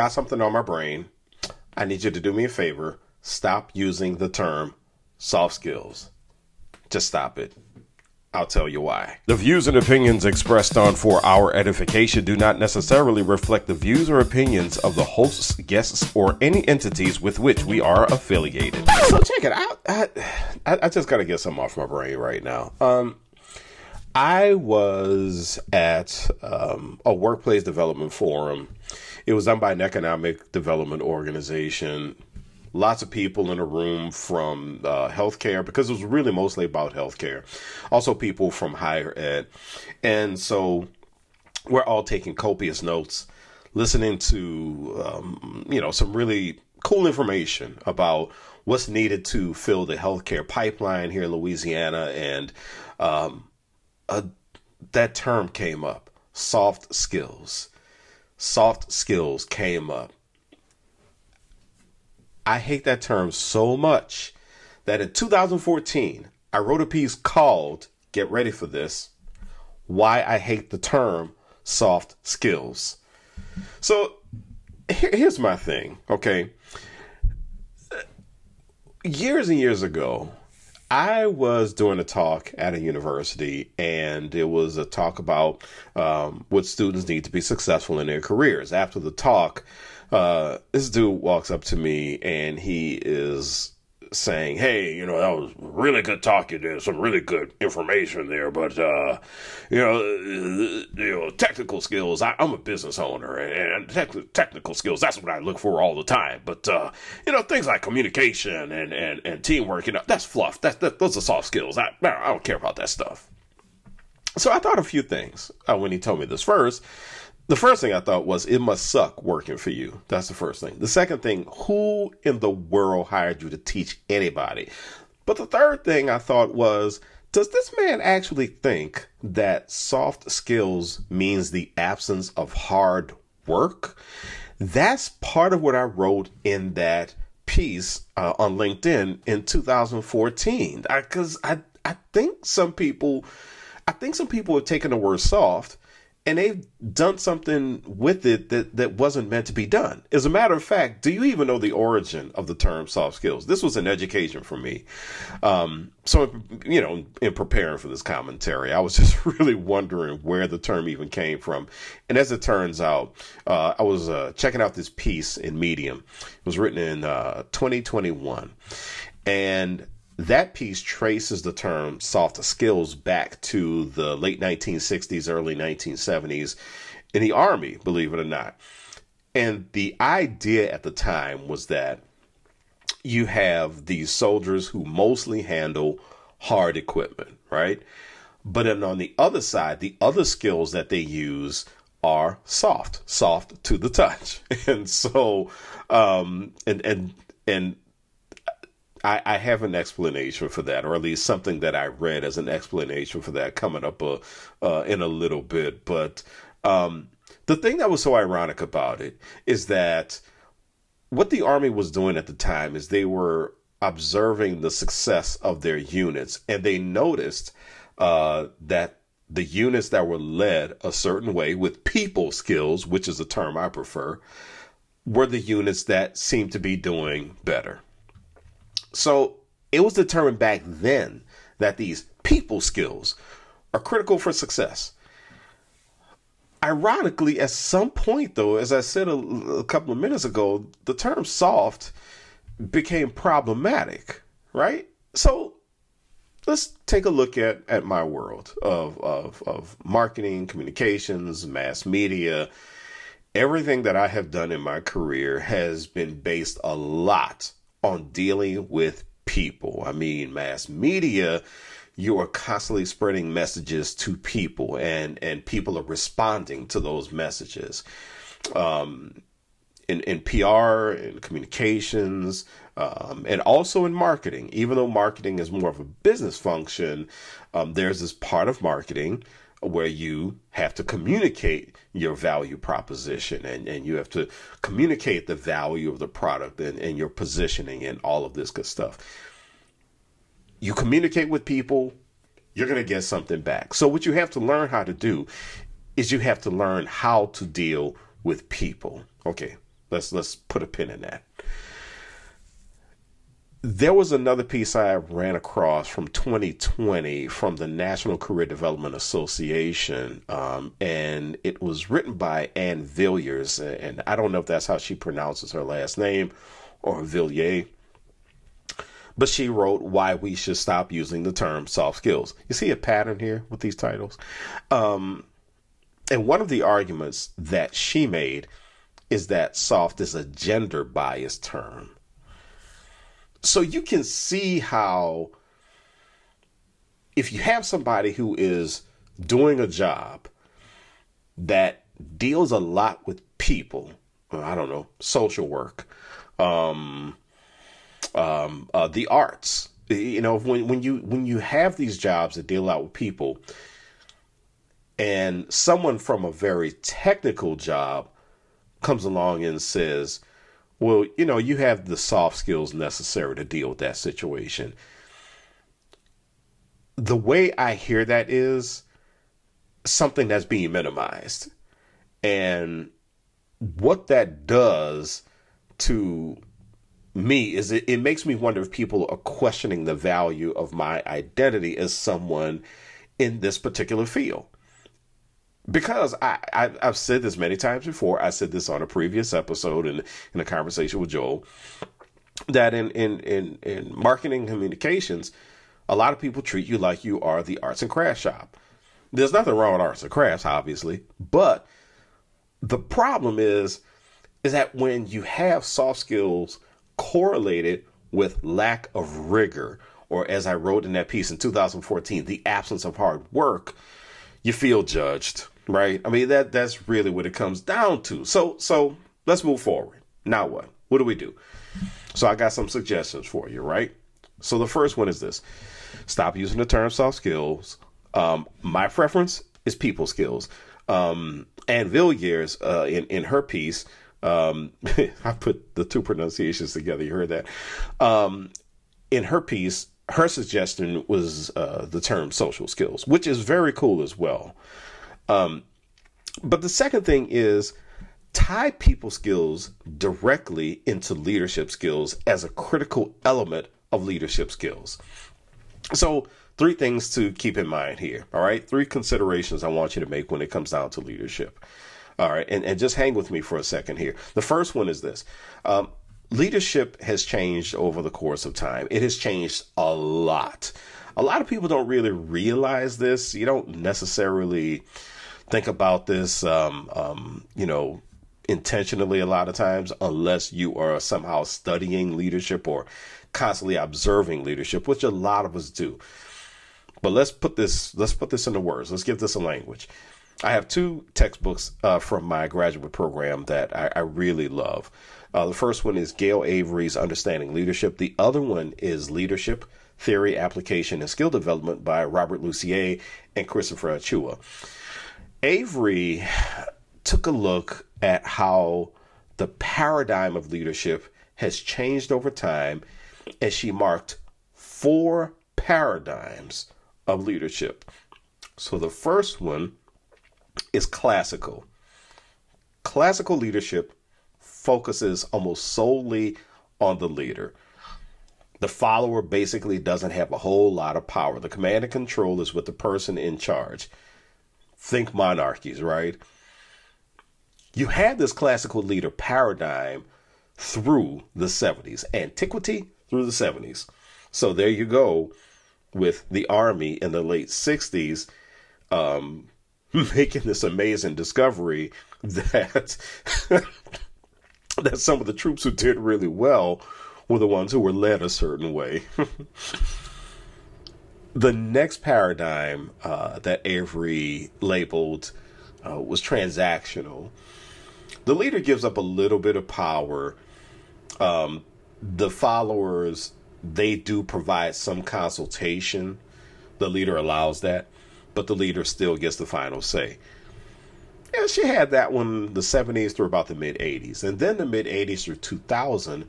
got something on my brain. I need you to do me a favor. Stop using the term soft skills. Just stop it. I'll tell you why. The views and opinions expressed on For Our Edification do not necessarily reflect the views or opinions of the hosts, guests, or any entities with which we are affiliated. So check it out. I, I, I just got to get some off my brain right now. Um, I was at um, a workplace development forum. It was done by an economic development organization lots of people in a room from uh, healthcare because it was really mostly about healthcare. Also, people from higher ed. And so we're all taking copious notes, listening to, um, you know, some really cool information about what's needed to fill the healthcare pipeline here in Louisiana. And um, that term came up soft skills. Soft skills came up I hate that term so much that in 2014, I wrote a piece called, get ready for this, Why I Hate the Term Soft Skills. So here's my thing, okay? Years and years ago, I was doing a talk at a university, and it was a talk about um, what students need to be successful in their careers. After the talk, uh, this dude walks up to me and he is saying, "Hey, you know that was really good talk. You did some really good information there, but uh, you know, you know, technical skills. I, am a business owner, and, tech, technical skills. That's what I look for all the time. But uh, you know, things like communication and and, and teamwork. You know, that's fluff. That's that, those are soft skills. I I don't care about that stuff." So I thought a few things uh, when he told me this first the first thing I thought was it must suck working for you. That's the first thing. The second thing, who in the world hired you to teach anybody? But the third thing I thought was, does this man actually think that soft skills means the absence of hard work? That's part of what I wrote in that piece uh, on LinkedIn in 2014. Because I, I, I think some people, I think some people have taken the word soft and they've done something with it that, that wasn't meant to be done. As a matter of fact, do you even know the origin of the term soft skills? This was an education for me. Um, so, you know, in preparing for this commentary, I was just really wondering where the term even came from. And as it turns out, uh, I was uh, checking out this piece in Medium. It was written in uh, 2021. And that piece traces the term soft skills back to the late 1960s, early 1970s in the Army, believe it or not. And the idea at the time was that you have these soldiers who mostly handle hard equipment, right? But then on the other side, the other skills that they use are soft, soft to the touch. And so, um, and, and, and I, I, have an explanation for that, or at least something that I read as an explanation for that coming up uh, uh, in a little bit. But um, the thing that was so ironic about it is that what the Army was doing at the time is they were observing the success of their units, and they noticed uh, that the units that were led a certain way with people skills, which is a term I prefer, were the units that seemed to be doing better. So it was determined back then that these people skills are critical for success. Ironically, at some point, though, as I said a, a couple of minutes ago, the term soft became problematic, right? So let's take a look at, at my world of, of, of marketing, communications, mass media. Everything that I have done in my career has been based a lot on dealing with people. I mean, mass media, you are constantly spreading messages to people and, and people are responding to those messages. Um, in, in PR, in communications, um, and also in marketing. Even though marketing is more of a business function, um, there's this part of marketing where you have to communicate your value proposition and, and you have to communicate the value of the product and, and your positioning and all of this good stuff. You communicate with people, you're going to get something back. So, what you have to learn how to do is you have to learn how to deal with people. Okay, Let's let's put a pin in that. There was another piece I ran across from 2020 from the National Career Development Association, um, and it was written by Anne Villiers, and I don't know if that's how she pronounces her last name, or Villiers but she wrote why we should stop using the term soft skills. You see a pattern here with these titles? Um, and one of the arguments that she made is that soft is a gender biased term. So you can see how, if you have somebody who is doing a job that deals a lot with people, I don't know, social work, um, um, uh, the arts. You know, when when you when you have these jobs that deal out with people, and someone from a very technical job comes along and says, "Well, you know, you have the soft skills necessary to deal with that situation." The way I hear that is something that's being minimized, and what that does to me is it, it makes me wonder if people are questioning the value of my identity as someone in this particular field. Because I, I have said this many times before. I said this on a previous episode in in a conversation with Joel that in in in, in marketing communications, a lot of people treat you like you are the arts and crafts shop. There's nothing wrong with arts and crafts, obviously, but the problem is is that when you have soft skills correlated with lack of rigor, or as I wrote in that piece in 2014, the absence of hard work, you feel judged, right? I mean that that's really what it comes down to. So so let's move forward. Now what? What do we do? So I got some suggestions for you, right? So the first one is this: stop using the term soft skills. Um, my preference is people skills. Um, Anne Villiers, uh, in in her piece, um, I put the two pronunciations together. You heard that. Um, in her piece, her suggestion was uh, the term social skills, which is very cool as well. Um, but the second thing is tie people skills directly into leadership skills as a critical element of leadership skills. So, three things to keep in mind here. All right. Three considerations I want you to make when it comes down to leadership. All right, and, and just hang with me for a second here. The first one is this. Um, leadership has changed over the course of time. It has changed a lot. A lot of people don't really realize this. You don't necessarily think about this, um, um, you know, intentionally a lot of times, unless you are somehow studying leadership or constantly observing leadership, which a lot of us do. But let's put this let's put this into words. Let's give this a language. I have two textbooks uh, from my graduate program that I, I really love. Uh, the first one is Gayle Avery's Understanding Leadership. The other one is Leadership Theory, Application, and Skill Development by Robert Lussier and Christopher Achua. Avery took a look at how the paradigm of leadership has changed over time, and she marked four paradigms of leadership. So the first one is classical. Classical leadership focuses almost solely on the leader. The follower basically doesn't have a whole lot of power. The command and control is with the person in charge. Think monarchies, right? You had this classical leader paradigm through the 70s, antiquity through the 70s. So there you go with the army in the late 60s um, making this amazing discovery that that some of the troops who did really well were the ones who were led a certain way. the next paradigm uh, that Avery labeled uh, was transactional. The leader gives up a little bit of power. Um, the followers they do provide some consultation. The leader allows that but the leader still gets the final say. Yeah, she had that one the 70s through about the mid 80s. And then the mid 80s through 2000,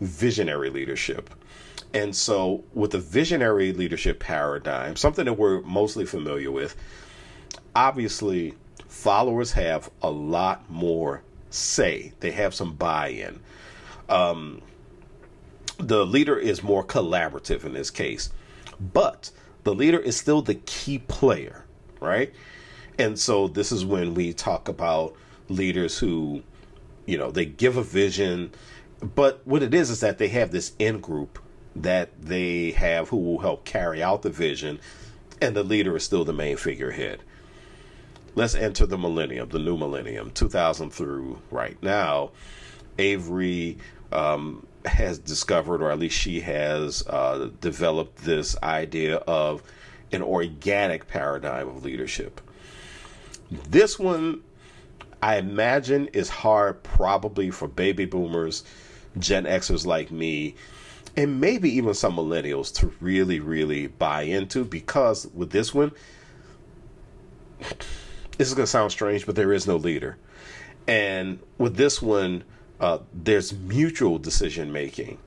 visionary leadership. And so, with the visionary leadership paradigm, something that we're mostly familiar with, obviously, followers have a lot more say, they have some buy in. Um, the leader is more collaborative in this case, but the leader is still the key player, right? And so this is when we talk about leaders who, you know, they give a vision, but what it is is that they have this in group that they have who will help carry out the vision, and the leader is still the main figurehead. Let's enter the millennium, the new millennium, 2000 through right now. Avery um, has discovered, or at least she has uh, developed this idea of an organic paradigm of leadership. This one, I imagine, is hard probably for baby boomers, Gen Xers like me, and maybe even some millennials to really, really buy into because with this one, this is going to sound strange, but there is no leader. And with this one, uh, there's mutual decision making.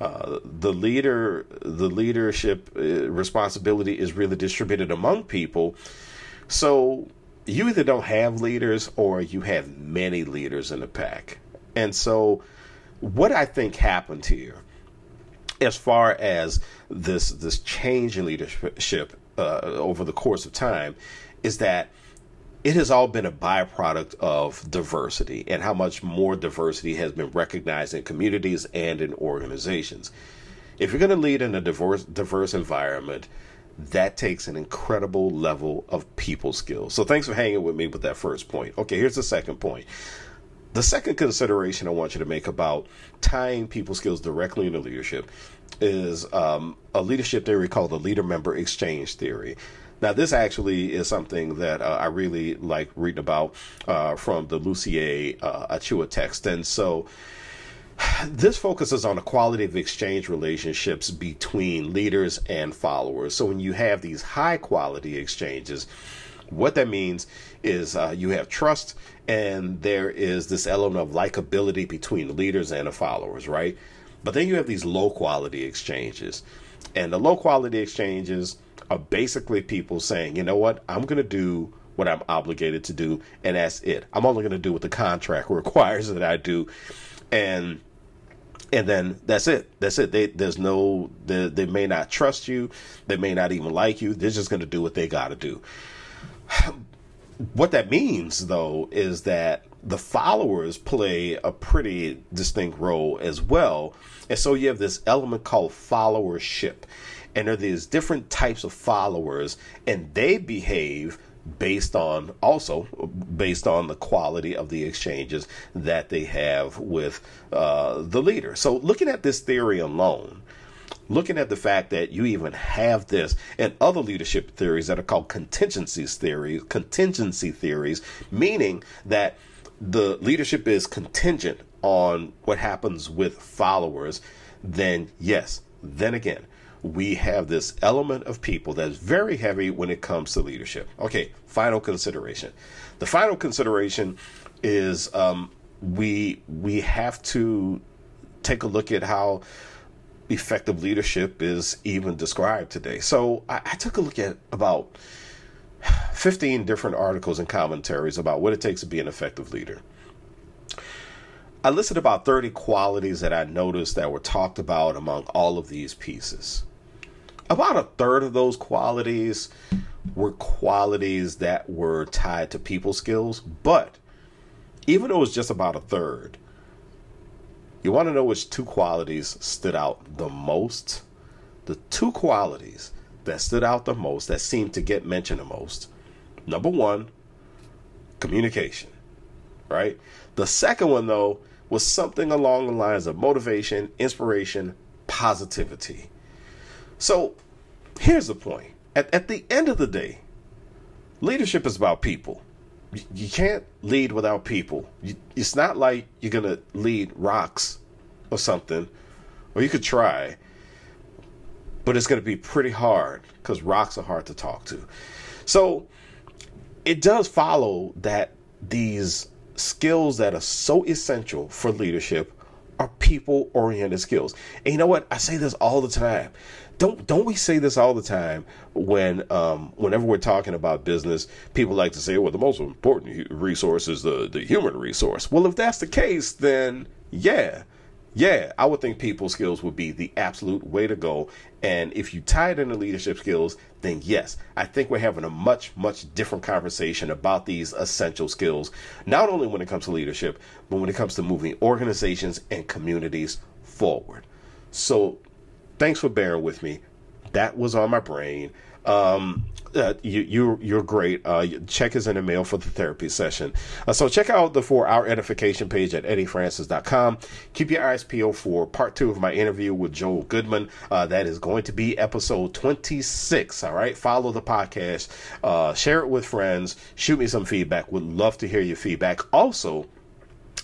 Uh, the leader, the leadership uh, responsibility is really distributed among people. So you either don't have leaders or you have many leaders in the pack. And so, what I think happened here, as far as this this change in leadership uh, over the course of time, is that it has all been a byproduct of diversity and how much more diversity has been recognized in communities and in organizations. If you're going to lead in a diverse, diverse environment, that takes an incredible level of people skills. So thanks for hanging with me with that first point. Okay, here's the second point. The second consideration I want you to make about tying people skills directly into leadership is um, a leadership theory called the leader member exchange theory. Now, this actually is something that uh, I really like reading about uh, from the Lussier uh, Achua text. And so this focuses on the quality of exchange relationships between leaders and followers. So when you have these high quality exchanges, what that means is uh, you have trust and there is this element of likability between the leaders and the followers, right? But then you have these low quality exchanges. And the low quality exchanges are basically people saying, you know what, I'm going to do what I'm obligated to do, and that's it. I'm only going to do what the contract requires that I do, and and then that's it. That's it. They, there's no. They, they may not trust you. They may not even like you. They're just going to do what they got to do. What that means, though, is that the followers play a pretty distinct role as well. And so you have this element called followership and there are these different types of followers, and they behave based on also based on the quality of the exchanges that they have with uh, the leader. So, looking at this theory alone, looking at the fact that you even have this and other leadership theories that are called contingencies theories, contingency theories, meaning that the leadership is contingent on what happens with followers, then yes, then again, we have this element of people that's very heavy when it comes to leadership. Okay, final consideration. The final consideration is um, we we have to take a look at how effective leadership is even described today. So I, I took a look at about 15 different articles and commentaries about what it takes to be an effective leader. I listed about 30 qualities that I noticed that were talked about among all of these pieces about a third of those qualities were qualities that were tied to people skills. But even though it was just about a third, you want to know which two qualities stood out the most? The two qualities that stood out the most, that seemed to get mentioned the most. Number one, communication, right? The second one, though, was something along the lines of motivation, inspiration, positivity. So here's the point. At, at the end of the day, leadership is about people. You, can't lead without people. It's not like you're going to lead rocks or something, or you could try, but it's going to be pretty hard because rocks are hard to talk to. So it does follow that these skills that are so essential for leadership are people oriented skills. And you know what? I say this all the time don't don't we say this all the time when um, whenever we're talking about business people like to say well the most important resource is the the human resource well if that's the case then yeah yeah, I would think people skills would be the absolute way to go. And if you tie it into leadership skills, then yes, I think we're having a much, much different conversation about these essential skills, not only when it comes to leadership, but when it comes to moving organizations and communities forward. So thanks for bearing with me. That was on my brain. Um, uh, you, you're you're great. Uh, check is in the mail for the therapy session. Uh, so check out the for our edification page at eddiefrancis.com. Keep your eyes peeled for part two of my interview with Joel Goodman. Uh, that is going to be episode 26. All right, follow the podcast, uh, share it with friends, shoot me some feedback. Would love to hear your feedback. Also.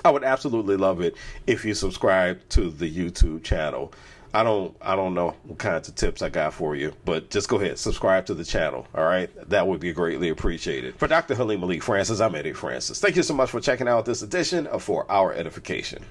I would absolutely love it if you subscribe to the YouTube channel. I don't I don't know what kinds of tips I got for you, but just go ahead, subscribe to the channel. All right. That would be greatly appreciated. For Dr. Halim Malik Francis, I'm Eddie Francis. Thank you so much for checking out this edition of For Our Edification.